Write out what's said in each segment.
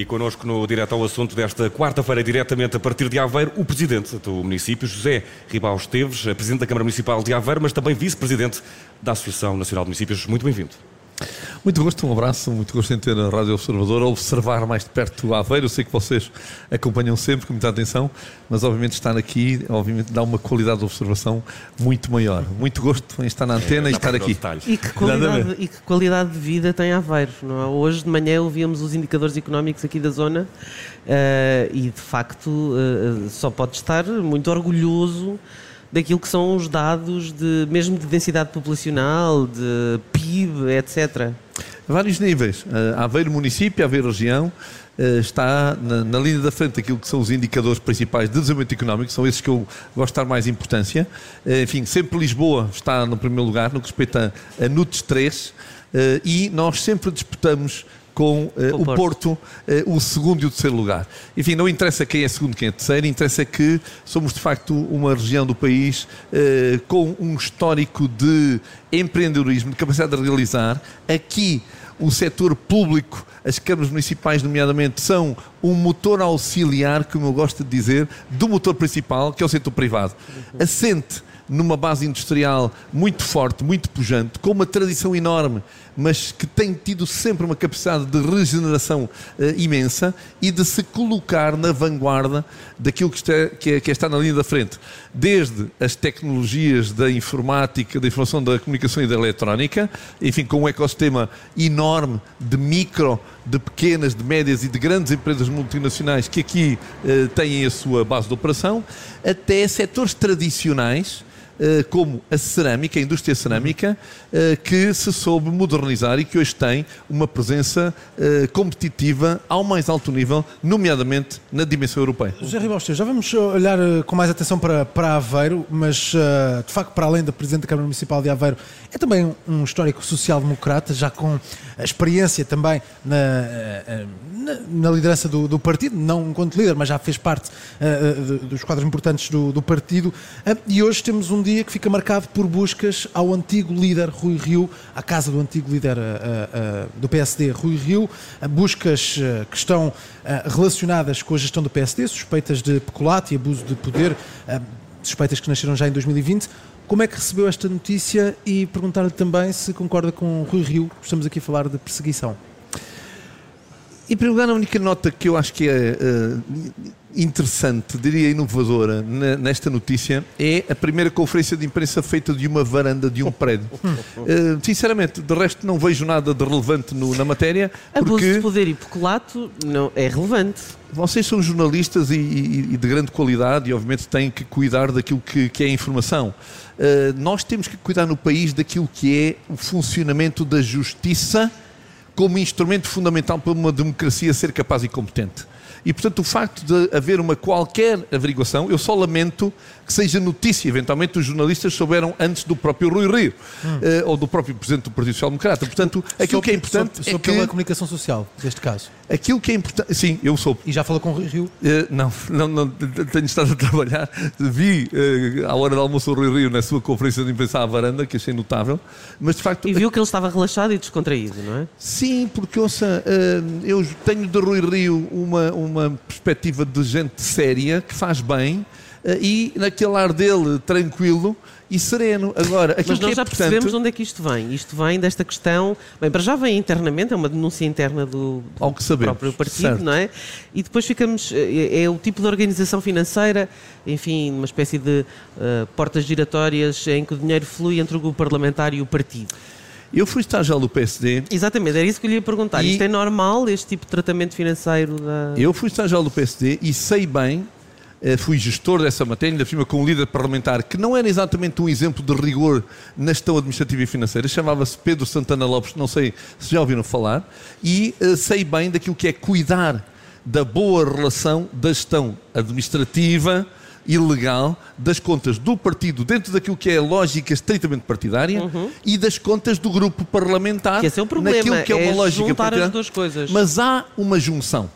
E connosco no Direto ao Assunto desta quarta-feira, diretamente a partir de Aveiro, o Presidente do município, José Ribal Esteves, Presidente da Câmara Municipal de Aveiro, mas também Vice-Presidente da Associação Nacional de Municípios. Muito bem-vindo. Muito gosto, um abraço, muito gosto em ter a Rádio Observador, a observar mais de perto o Aveiro. Eu sei que vocês acompanham sempre com muita atenção, mas obviamente estar aqui, obviamente dá uma qualidade de observação muito maior. Muito gosto em estar na antena é, e estar aqui. E que, qualidade, e que qualidade de vida tem Aveiro, não é? Hoje de manhã ouvíamos os indicadores económicos aqui da zona uh, e de facto uh, só pode estar muito orgulhoso daquilo que são os dados de mesmo de densidade populacional, de PIB, etc. Vários níveis. Uh, Aveiro município, Aveiro região, uh, está na, na, linha da frente aquilo que são os indicadores principais de desenvolvimento económico, são esses que eu gosto de dar mais importância. Uh, enfim, sempre Lisboa está no primeiro lugar, no que respeita a, a NUTS 3, e nós sempre disputamos com uh, o, Porto, Porto uh, o segundo e o terceiro lugar. Enfim, não interessa quem é segundo, quem é terceiro, interessa que somos de facto uma região do país uh, com um histórico de empreendedorismo, de capacidade de realizar. Aqui o setor público, as câmaras municipais, nomeadamente, são um motor auxiliar, como eu gosto de dizer, do motor principal, que é o setor privado. Assente numa base industrial muito forte, muito pujante, com uma tradição enorme, mas que tem tido sempre uma capacidade de regeneração uh, imensa e de se colocar na vanguarda daquilo que está, que, é, que está na linha da frente. Desde as tecnologias da informática, da informação, da comunicação e da eletrónica, enfim, com um ecossistema enorme de micro, de pequenas, de médias e de grandes empresas multinacionais que aqui uh, têm a sua base de operação, até setores tradicionais eh, como a cerâmica, a indústria cerâmica, eh, que se soube modernizar e que hoje tem uma presença eh, competitiva ao mais alto nível, nomeadamente na dimensão europeia. José Ribostes, já vamos olhar com mais atenção para, para Aveiro, mas de facto, para além da Presidente da Câmara Municipal de Aveiro, é também um histórico social-democrata, já com a experiência também na, na, na liderança do, do, partido, não enquanto líder, mas já fez parte dos quadros importantes do, do partido. E hoje temos um dia que fica marcado por buscas ao antigo líder Rui Rio, à casa do antigo líder uh, do PSD Rui Rio, buscas que estão relacionadas com a gestão do PSD, suspeitas de peculato e abuso de poder, suspeitas que nasceram já em 2020. Como é que recebeu esta notícia e perguntar-lhe também se concorda com Rui Rio, estamos aqui a falar de perseguição. Em primeiro lugar, a única nota que eu acho que é uh, interessante, diria inovadora, nesta notícia é a primeira conferência de imprensa feita de uma varanda de um prédio. Uh, sinceramente, de resto, não vejo nada de relevante no, na matéria. Abuso porque... de poder e peculato não é relevante. Vocês são jornalistas e, e, e, de grande qualidade e, obviamente, têm que cuidar daquilo que, que é informação. Uh, nós temos que cuidar no país daquilo que é o funcionamento da justiça como instrumento fundamental para uma democracia ser capaz e competente. E, portanto, o facto de haver uma qualquer averiguação, eu só lamento que seja notícia. Eventualmente, os jornalistas souberam antes do próprio Rui Rio hum. uh, ou do próprio Presidente do Partido Social Democrata. Portanto, aquilo que é importante. Sou, sou é pela comunicação social, neste caso. Aquilo que é importante. Sim, eu sou. E já falou com o Rui Rio? Uh, não, não, não, tenho estado a trabalhar. Vi uh, à hora do almoço o Rui Rio na sua conferência de imprensa à varanda, que achei notável. Mas de facto. E viu que ele estava relaxado e descontraído, não é? Sim, porque ouça, eu tenho de Rui Rio uma, uma perspectiva de gente séria que faz bem eh, e naquele ar dele tranquilo e sereno. Agora, Mas nós é já percebemos de onde é que isto vem. Isto vem desta questão. Bem, para já vem internamente, é uma denúncia interna do, do próprio partido, certo. não é? E depois ficamos. É, é, o tipo de organização financeira, enfim, uma espécie de uh, portas giratórias em que o dinheiro flui entre o grupo parlamentar e o partido. Eu fui estagiário do PSD. Exatamente, era isso que eu lhe ia perguntar. Isto é normal, este tipo de tratamento financeiro da. Eu fui estagiário do PSD e sei bem eh, fui gestor dessa matéria, ainda firma com um líder parlamentar que não era exatamente um exemplo de rigor na gestão administrativa e financeira, chamava-se Pedro Santana Lopes, não sei se já ouviram falar, e uh, sei bem daquilo que é cuidar da boa relação da gestão administrativa e legal das contas do partido dentro daquilo que é a lógica estritamente partidária uhum. e das contas do grupo parlamentar que esse é o problema, naquilo que é uma é lógica partidária. as duas coisas. Mas há uma junção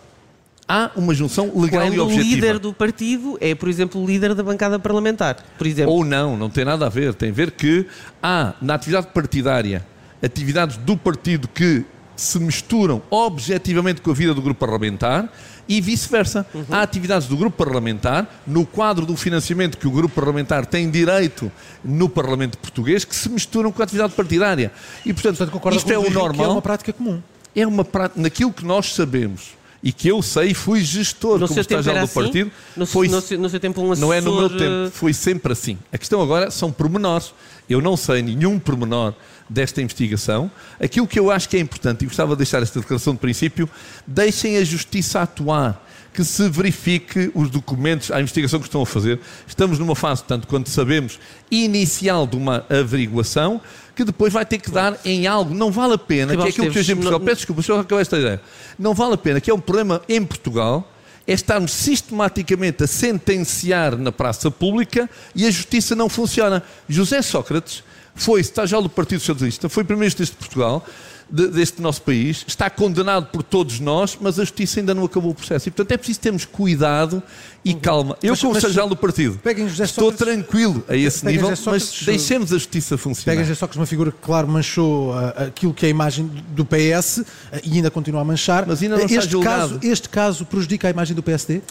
há uma junção legal Quando e objetiva. o líder do partido é, por exemplo, o líder da bancada parlamentar, por exemplo. Ou não, não tem nada a ver. Tem a ver que há, na atividade partidária, atividades do partido que se misturam objetivamente com a vida do grupo parlamentar e vice-versa. Uhum. Há atividades do grupo parlamentar, no quadro do financiamento que o grupo parlamentar tem direito no Parlamento português, que se misturam com a atividade partidária. E, portanto, portanto isto é o normal. é uma prática comum. É uma prática, naquilo que nós sabemos e que eu sei, fui gestor no como estagiário do assim? partido. No, foi, no, no, seu tempo um assessor... Não é no meu tempo, foi sempre assim. A questão agora são pormenores. Eu não sei nenhum pormenor desta investigação. Aquilo que eu acho que é importante, e gostava de deixar esta declaração de princípio, deixem a justiça atuar que se verifique os documentos, a investigação que estão a fazer. Estamos numa fase, tanto quanto sabemos, inicial de uma averiguação, que depois vai ter que dar em algo. Não vale a pena, que, que é aquilo que hoje em Portugal, peço desculpa, só acabei esta ideia. Não vale a pena, que é um problema em Portugal, é estarmos sistematicamente a sentenciar na praça pública e a justiça não funciona. José Sócrates foi estagiário do Partido Socialista, foi primeiro-ministro de Portugal, de, deste nosso país, está condenado por todos nós, mas a justiça ainda não acabou o processo. E, portanto, é preciso termos cuidado e uhum. calma. Eu, como estagiário do partido, estou tranquilo a esse nível, mas deixemos a justiça funcionar. Pegas só que uma figura que, claro, manchou uh, aquilo que é a imagem do PS uh, e ainda continua a manchar. Mas ainda não este está julgado. Caso, este caso prejudica a imagem do PSD?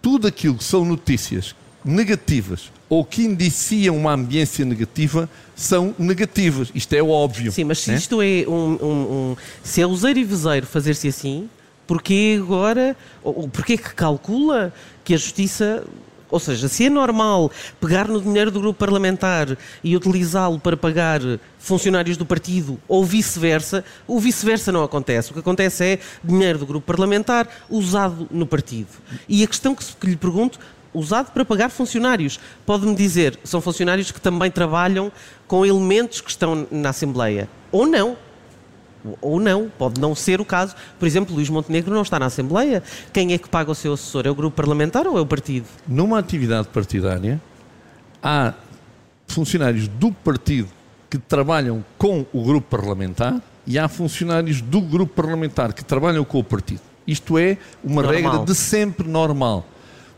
Tudo aquilo que são notícias negativas ou que indiciam uma ambiência negativa são negativas. Isto é óbvio. Sim, mas se né? isto é um, um, um, Se é useiro e veseiro fazer-se assim, porquê agora. Ou, porquê que calcula que a justiça. Ou seja, se é normal pegar no dinheiro do grupo parlamentar e utilizá-lo para pagar funcionários do partido ou vice-versa, o vice-versa não acontece. O que acontece é dinheiro do grupo parlamentar usado no partido. E a questão que, que lhe pergunto, usado para pagar funcionários. Pode-me dizer, são funcionários que também trabalham com elementos que estão na Assembleia. Ou não. Ou não, pode não ser o caso. Por exemplo, Luís Montenegro não está na Assembleia. Quem é que paga o seu assessor? É o grupo parlamentar ou é o partido? Numa atividade partidária, há funcionários do partido que trabalham com o grupo parlamentar e há funcionários do grupo parlamentar que trabalham com o partido. Isto é uma normal. regra de sempre normal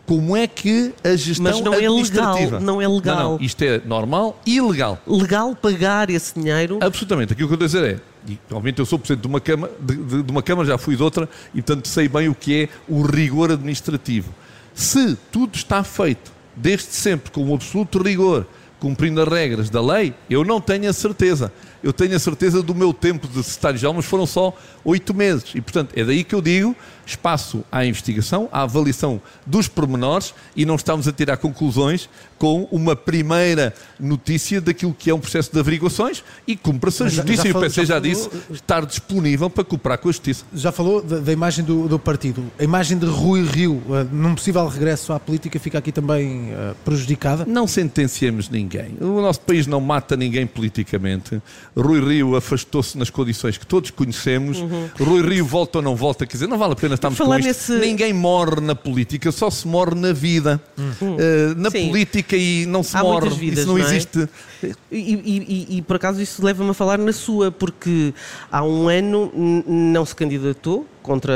como é que a gestão Mas não administrativa... é legal, não é legal. Não, não, isto é normal e ilegal. Legal pagar esse dinheiro? Absolutamente. Aquilo que eu estou a dizer é, e, obviamente eu sou presidente de uma, Câmara, de, de, de uma Câmara, já fui de outra, e portanto sei bem o que é o rigor administrativo. Se tudo está feito, desde sempre, com um absoluto rigor, cumprindo as regras da lei, eu não tenho a certeza. Eu tenho a certeza do meu tempo de secretário-geral, mas foram só oito meses. E, portanto, é daí que eu digo espaço à investigação, à avaliação dos pormenores e não estamos a tirar conclusões com uma primeira notícia daquilo que é um processo de averiguações e cumpra-se a justiça. E o PC já, já disse estar disponível para cooperar com a justiça. Já falou da, da imagem do, do, partido. A imagem de Rui Rio, uh, num possível regresso à política, fica aqui também uh, prejudicada? Não sentenciemos ninguém. O nosso país não mata ninguém politicamente. Rui Rio afastou-se nas condições que todos conhecemos. Uhum. Rui Rio volta ou não volta, quer dizer, não vale a pena estarmos com isto. Nesse... Ninguém morre na política, só se morre na vida. Uhum. Uh, na Sim. política e não se Há morre. Vidas, isso não, não é? existe. E, e, e, e, por acaso isso leva-me a falar na sua, porque há um ano não se candidatou contra,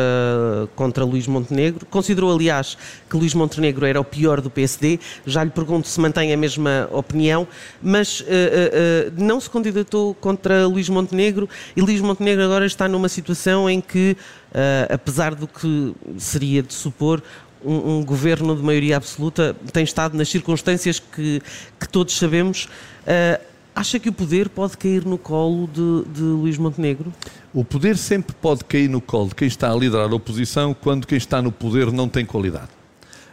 contra Luís Montenegro. Considerou, aliás, que Luís Montenegro era o pior do PSD. Já lhe pergunto se mantém a mesma opinião, mas uh, uh, não se candidatou contra Luís Montenegro e Luís Montenegro agora está numa situação em que, apesar do que seria de supor, um, um, governo de maioria absoluta tem estado nas circunstâncias que, que todos sabemos. Acha que o poder pode cair no colo de, de Luís Montenegro? O poder sempre pode cair no colo de quem está a liderar a oposição quando quem está no poder não tem qualidade.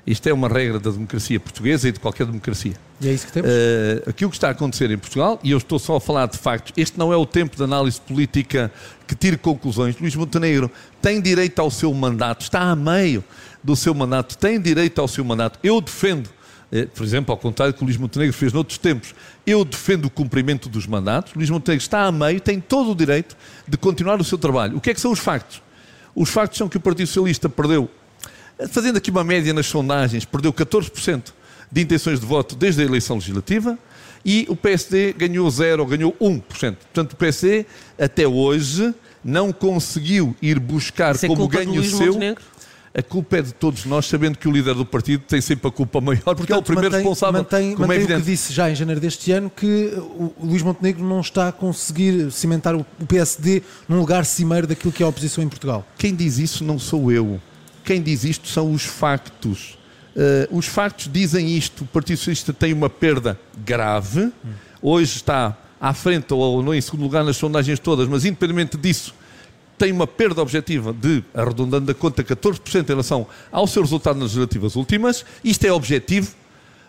Isto é uma regra da democracia portuguesa e de qualquer democracia. E é isso que temos? Uh, aquilo que está a acontecer em Portugal, e eu estou só a falar de factos, este não é o tempo de análise política que tire conclusões. Luís Montenegro tem direito ao seu mandato, está a meio do seu mandato, tem direito ao seu mandato. Eu defendo, por exemplo, ao contrário do que o Luís Montenegro fez noutros tempos, eu defendo o cumprimento dos mandatos. Luís Montenegro está a meio, tem todo o direito de continuar o seu trabalho. O que é que são os factos? Os factos são que o Partido Socialista perdeu, fazendo aqui uma média nas sondagens, perdeu 14% de intenções de voto desde a eleição legislativa e o PSD ganhou 0 ou ganhou 1%. Portanto, o PSD até hoje não conseguiu ir buscar Isso é como ganho seu. Montenegro? A culpa é de todos nós, sabendo que o líder do partido tem sempre a culpa maior, porque é o primeiro mantém, responsável. Mantém, como é mantém o evidente. que disse já em janeiro deste ano, que o o Luís Montenegro não está a conseguir cimentar o o PSD num lugar cimeiro daquilo que é a oposição em Portugal. Quem diz isso não sou eu. Quem diz isto são os factos. Eh, os factos dizem isto. O Partido Socialista tem uma perda grave. Hoje está à frente ou não em segundo lugar nas sondagens todas, mas independentemente disso, tem uma perda objetiva de, arredondando a conta, 14% em relação ao seu resultado nas legislativas últimas. Isto é objetivo.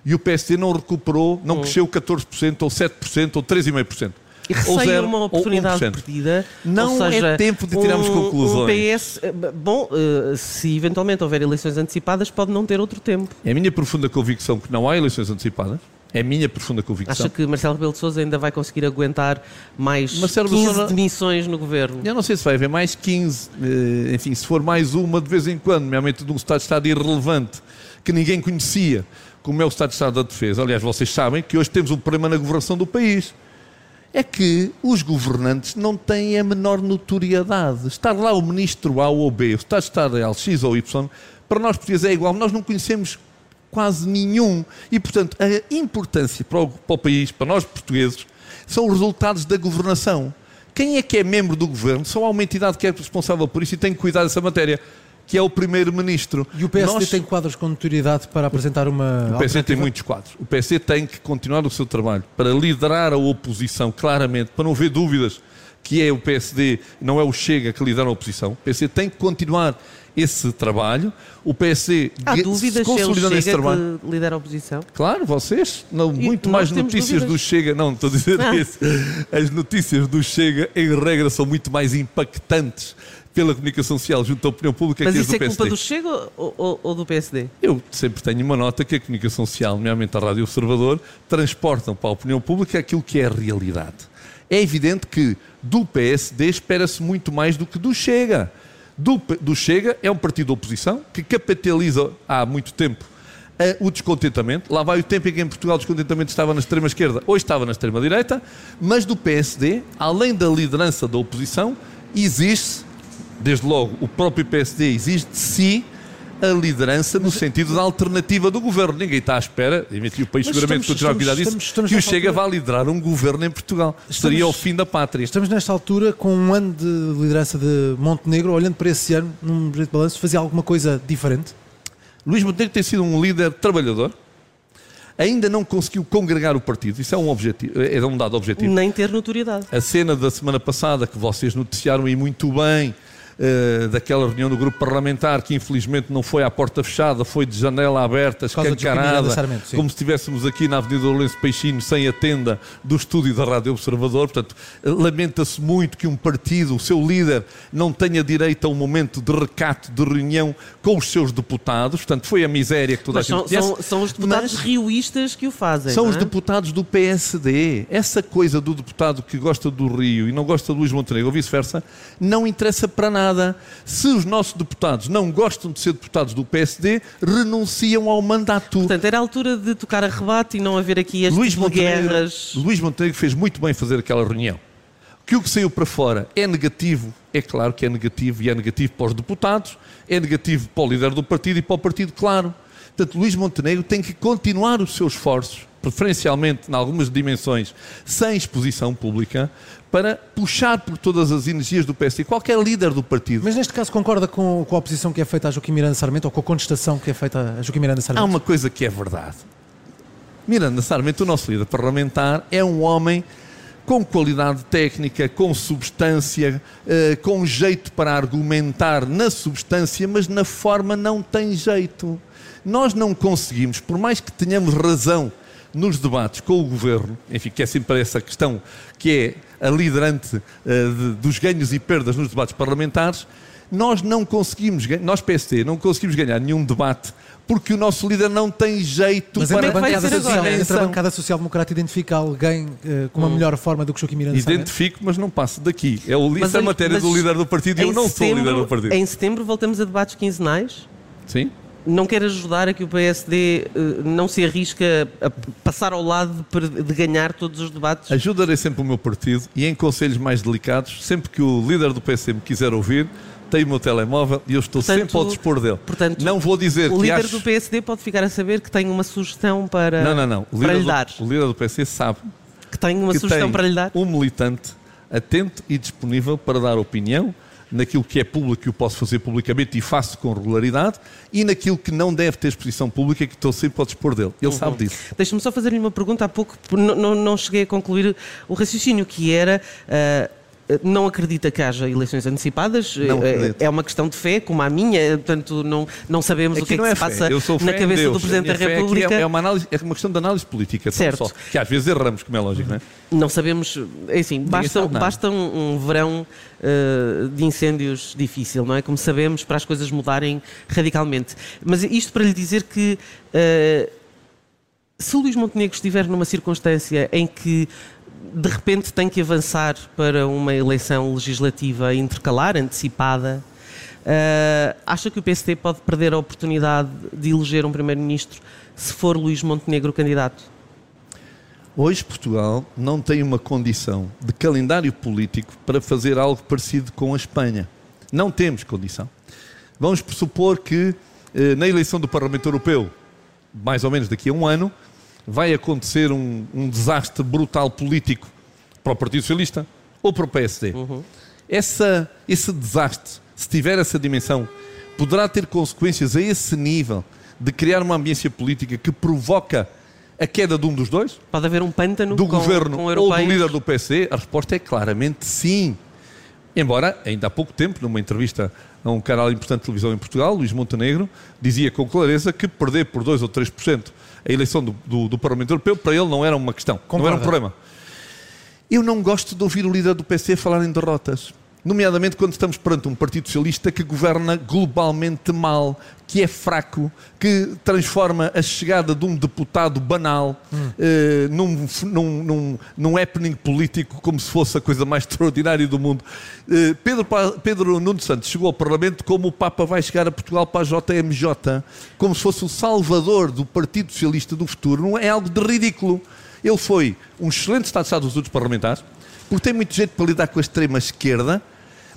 E o PSD não recuperou, não cresceu 14%, ou 7%, ou 3,5%. E ou zero, uma ou oportunidade 1%. perdida. Não ou é seja, tempo de tirarmos um- conclusões. Um PS, eh, bom, eh, se eventualmente houver eleições antecipadas, pode não ter outro tempo. É a minha profunda convicção que não há eleições antecipadas. É a minha profunda convicção. Acha que Marcelo Rebelo de Sousa ainda vai conseguir aguentar mais Marcelo 15 Rebelo de Sousa- demissões no governo? Eu não sei se vai haver mais 15, eh, enfim, se for mais uma de vez em quando, nomeadamente de um Estado de Estado irrelevante que ninguém conhecia, como é o Estado de Estado da Defesa. Aliás, vocês sabem que hoje temos um problema na governação do país. É que os governantes não têm a menor notoriedade. Estar lá o ministro A ou B, o Estado de Estado é X ou Y, para nós portugueses é igual. Nós não conhecemos quase nenhum. E, portanto, a importância para o, para o país, para nós portugueses, são os resultados da governação. Quem é que é membro do governo? Só há uma entidade que é responsável por isso e tem que cuidar dessa matéria, que é o primeiro-ministro. E o PSD Nós- tem quadros com notoriedade para apresentar uma. o PSD tem muitos quadros. O PSD tem que continuar o seu trabalho para liderar a oposição, claramente, para não haver dúvidas que é o PSD, não é o Chega que lidera a oposição. O PSD tem que continuar esse trabalho. O PSD Há dúvidas consolidando esse trabalho. que lidera a oposição? Claro, vocês, não, E muito mais notícias dúvidas? do Chega, não, estou a dizer Ah. isso. As notícias do Chega, em regra, são muito mais impactantes pela comunicação social junto à opinião pública Mas que isso do é culpa do Chega ou, ou- ou do PSD? Eu sempre tenho uma nota que a comunicação social, nomeadamente a Rádio Observador, transportam para a opinião pública aquilo que é a realidade. É evidente que do PSD espera-se muito mais do que do Chega. Do, do Chega é um partido de oposição que capitaliza há muito tempo eh, o descontentamento. Lá vai o tempo em que em Portugal o descontentamento estava na extrema-esquerda, hoje estava na extrema-direita, mas do PSD, além da liderança da oposição, existe, desde logo, o próprio PSD exige de si a liderança no sentido da alternativa do governo. Ninguém está à espera, e o país seguramente continuará a cuidar disso, estamos- estamos que o Chega altura. vá liderar um governo em Portugal. Estamos- Seria o fim da pátria. Estamos nesta altura com um ano de liderança de Montenegro, olhando para esse ano, num de balanço, fazia alguma coisa diferente? Luís Montenegro tem sido um líder trabalhador, ainda não conseguiu congregar o partido, isso é um, objetivo, é um dado objetivo. Nem ter notoriedade. A cena da semana passada que vocês noticiaram e muito bem, eh, daquela reunião do grupo parlamentar que infelizmente não foi à porta fechada, foi de janela aberta, escancarada, Sarmento, como se estivéssemos aqui na Avenida Lourenço Peixinho sem a tenda do estúdio da Rádio Observador. Portanto, eh, lamenta-se muito que um partido, o seu líder, não tenha direito a um momento de recato, de reunião com os seus deputados. Portanto, foi a miséria que toda Mas a gente são, são, são os deputados Mas- rioístas que o fazem. são não os é? deputados do PSD. Essa coisa do deputado que gosta do Rio e não gosta do Luís Montenegro ou vice-versa, não interessa para nada. Se os nossos deputados não gostam de ser deputados do PSD, renunciam ao mandato. Portanto, era a altura de tocar a rebate e não haver aqui este Luís tipo Montenegro, guerras. Luís Montenegro fez muito bem fazer aquela reunião. Que o que saiu para fora é negativo, é claro que é negativo, e é negativo para os deputados, é negativo para o líder do partido e para o partido, claro. Portanto, Luís Montenegro tem que continuar os seus esforços, preferencialmente em algumas dimensões, sem exposição pública, para puxar por todas as energias do PSD. Qualquer líder do partido. Mas neste caso concorda com, com a oposição que é feita a Joaquim Miranda Sarmento ou com a contestação que é feita a Joaquim Miranda Há Sarmento? uma coisa que é verdade. Miranda Sarmento, o nosso líder parlamentar, é um homem com qualidade técnica, com substância, eh, com jeito para argumentar na substância, mas na forma não tem jeito. Nós não conseguimos, por mais que tenhamos razão nos debates com o governo, enfim, que é sempre essa questão que é a liderante eh, de- dos ganhos e perdas nos debates parlamentares, nós não conseguimos, nós PST, não conseguimos ganhar nenhum debate porque o nosso líder não tem jeito Mas para a, vai bancada social, entre a bancada social-democrata identifica alguém eh, com uma melhor forma do que Joaquim Miranda? Identifico, mas não passo daqui. É o, Mas é olha, matéria mas do líder do partido e eu não sou o líder setembro- do partido. Em setembro voltamos a debates quinzenais. Sim? Não quer ajudar a que o PSD eh, não se arrisca a passar ao lado de, ganhar todos os debates? Ajudarei sempre o meu partido e em conselhos mais delicados, sempre que o líder do PC me quiser ouvir, tem o meu telemóvel e eu estou Portanto- sempre ao dispor dele. portanto, não vou dizer O que líder acho... do PSD pode ficar a saber que tem uma sugestão para, Não, não, não. O para líder, lhe dar. do, o líder do PC sabe Que tem uma que sugestão tem para lhe dar. um militante atento e disponível para dar opinião naquilo que é público que eu posso fazer publicamente e faço com regularidade e naquilo que não deve ter exposição pública que estou sempre ao dispor dele. Ele sabe disso. Deixa-me só fazer-lhe uma pergunta. Há pouco não, não- não cheguei a concluir o raciocínio, que era. ah, não acredita que haja eleições antecipadas? É- é uma questão de fé, como a minha, portanto não, não sabemos o Aqui que é que não se é fé. passa na cabeça Deus. do Presidente da aqui República. É, é uma análise, é uma questão de análise política, Certo. só. Que às vezes erramos, como é lógico, não é? Não sabemos, é assim, basta, basta um, um verão uh, de incêndios difícil, não é? Como sabemos, para as coisas mudarem radicalmente. Mas isto para lhe dizer que uh, se o Luís Montenegro estiver numa circunstância em que de repente tem que avançar para uma eleição legislativa intercalar, antecipada, uh, acha que o PSD pode perder a oportunidade de eleger um primeiro-ministro se for Luís Montenegro candidato? Hoje Portugal não tem uma condição de calendário político para fazer algo parecido com a Espanha. Não temos condição. Vamos pressupor que eh, na eleição do Parlamento Europeu, mais ou menos daqui a um ano, vai acontecer um, um desastre brutal político para o Partido Socialista ou para o PSD. Essa, esse desastre, se tiver essa dimensão, poderá ter consequências a esse nível de criar uma ambiência política que provoca a queda de um dos dois? Pode haver um pântano do com, governo com ou do líder do PC? A resposta é claramente sim. Embora, ainda há pouco tempo, numa entrevista a um canal importante de televisão em Portugal, Luís Montenegro, dizia com clareza que perder por 2 ou 3% a eleição do, do, do Parlamento Europeu, para ele não era uma questão, não era um problema. Eu não gosto de ouvir o líder do PC falar em derrotas. Nomeadamente quando estamos perante um Partido Socialista que governa globalmente mal, que é fraco, que transforma a chegada de um deputado banal eh, num, num, num, num happening político como se fosse a coisa mais extraordinária do mundo. Eh, Pedro, Pedro Nuno Santos chegou ao Parlamento como o Papa vai chegar a Portugal para a JMJ, como se fosse o salvador do Partido Socialista do futuro. Não é algo de ridículo. Ele foi um excelente Estado-Estado dos outros parlamentares, porque tem muito jeito para lidar com a extrema-esquerda,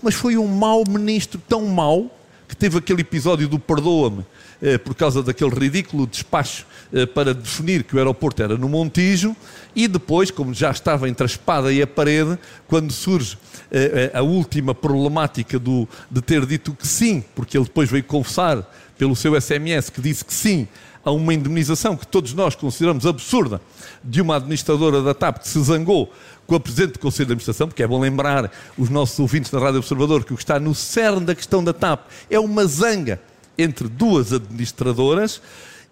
mas foi um mau ministro, tão mau, que teve aquele episódio do perdoa-me, eh, por causa daquele ridículo despacho eh, para definir que o aeroporto era no Montijo, e depois, como já estava entre a espada e a parede, quando surge eh, a última problemática do, de ter dito que sim, porque ele depois veio confessar pelo seu SMS que disse que sim a uma indemnização que todos nós consideramos absurda de uma administradora da TAP que se zangou com a Presidente do Conselho de Administração, porque é bom lembrar os nossos ouvintes da Rádio Observador que o que está no cerne da questão da TAP é uma zanga entre duas administradoras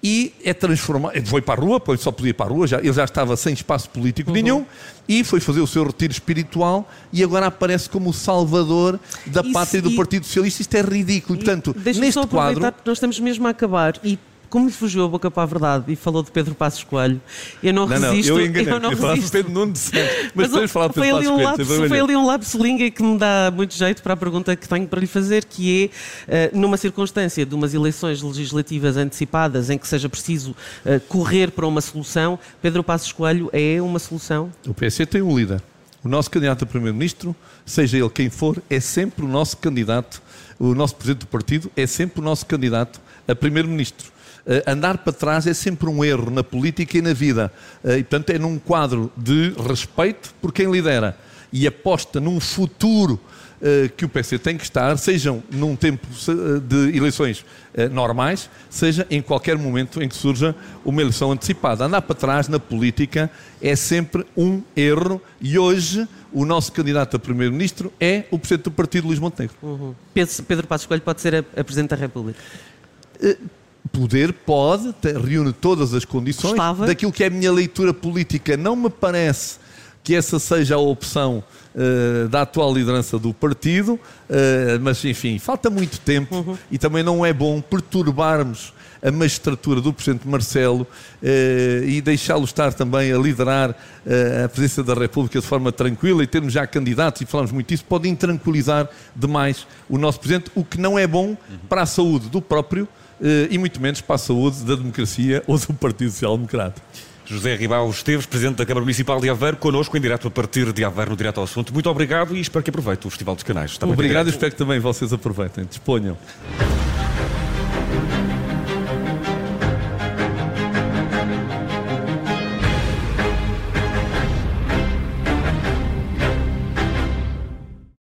e é transformado. Foi para a rua, pois só podia ir para a rua, já, ele já estava sem espaço político nenhum e foi fazer o seu retiro espiritual e agora aparece como o salvador da Isso- pátria do e- Partido Socialista. Isto é ridículo. E, portanto, neste só quadro. nós estamos mesmo a acabar e como lhe fugiu a boca para a verdade e falou de Pedro Passos Coelho, eu não, Não, não, resisto. eu enganei. eu não Eu resisto. Pedro Nuno de Santos. Mas, Mas podemos falar de Pedro Passos um Coelho, lapso, foi ali um lapso língua que me dá muito jeito para a pergunta que tenho para lhe fazer, que é, eh, numa circunstância de umas eleições legislativas antecipadas em que seja preciso eh, correr para uma solução, Pedro Passos Coelho é uma solução? O PS tem um líder. O nosso candidato a primeiro-ministro, seja ele quem for, é sempre o nosso candidato. O nosso presidente do partido é sempre o nosso candidato a primeiro-ministro. Eh, andar para trás é sempre um erro na política e na vida. Eh, e, portanto, é num quadro de respeito por quem lidera e aposta num futuro eh, que o PC tem que estar, sejam num tempo de eleições normais, seja em qualquer momento em que surja uma eleição antecipada. Andar para trás na política é sempre um erro e hoje o nosso candidato a primeiro-ministro é o presidente do partido, Luís Montenegro. Pedro, Pedro Passos Coelho pode ser a, a Presidente da República. Poder pode, reúne todas as condições. Gostava. Daquilo que é a minha leitura política, não me parece que essa seja a opção eh, da atual liderança do partido, eh, mas enfim, falta muito tempo e também não é bom perturbarmos a magistratura do Presidente Marcelo eh, e deixá-lo estar também a liderar eh, a presidência da República de forma tranquila e termos já candidatos, e falamos muito disso, pode intranquilizar demais o nosso Presidente, o que não é bom para a saúde do próprio e muito menos para a saúde da democracia ou do Partido Social Democrata. José Ribal Esteves, Presidente da Câmara Municipal de Aveiro, connosco em direto a partir de Aveiro, no Direto ao Assunto. Muito obrigado e espero que apeitentem o Festival dos Canais. Obrigado e espero que também vocês aproveitem. Disponham.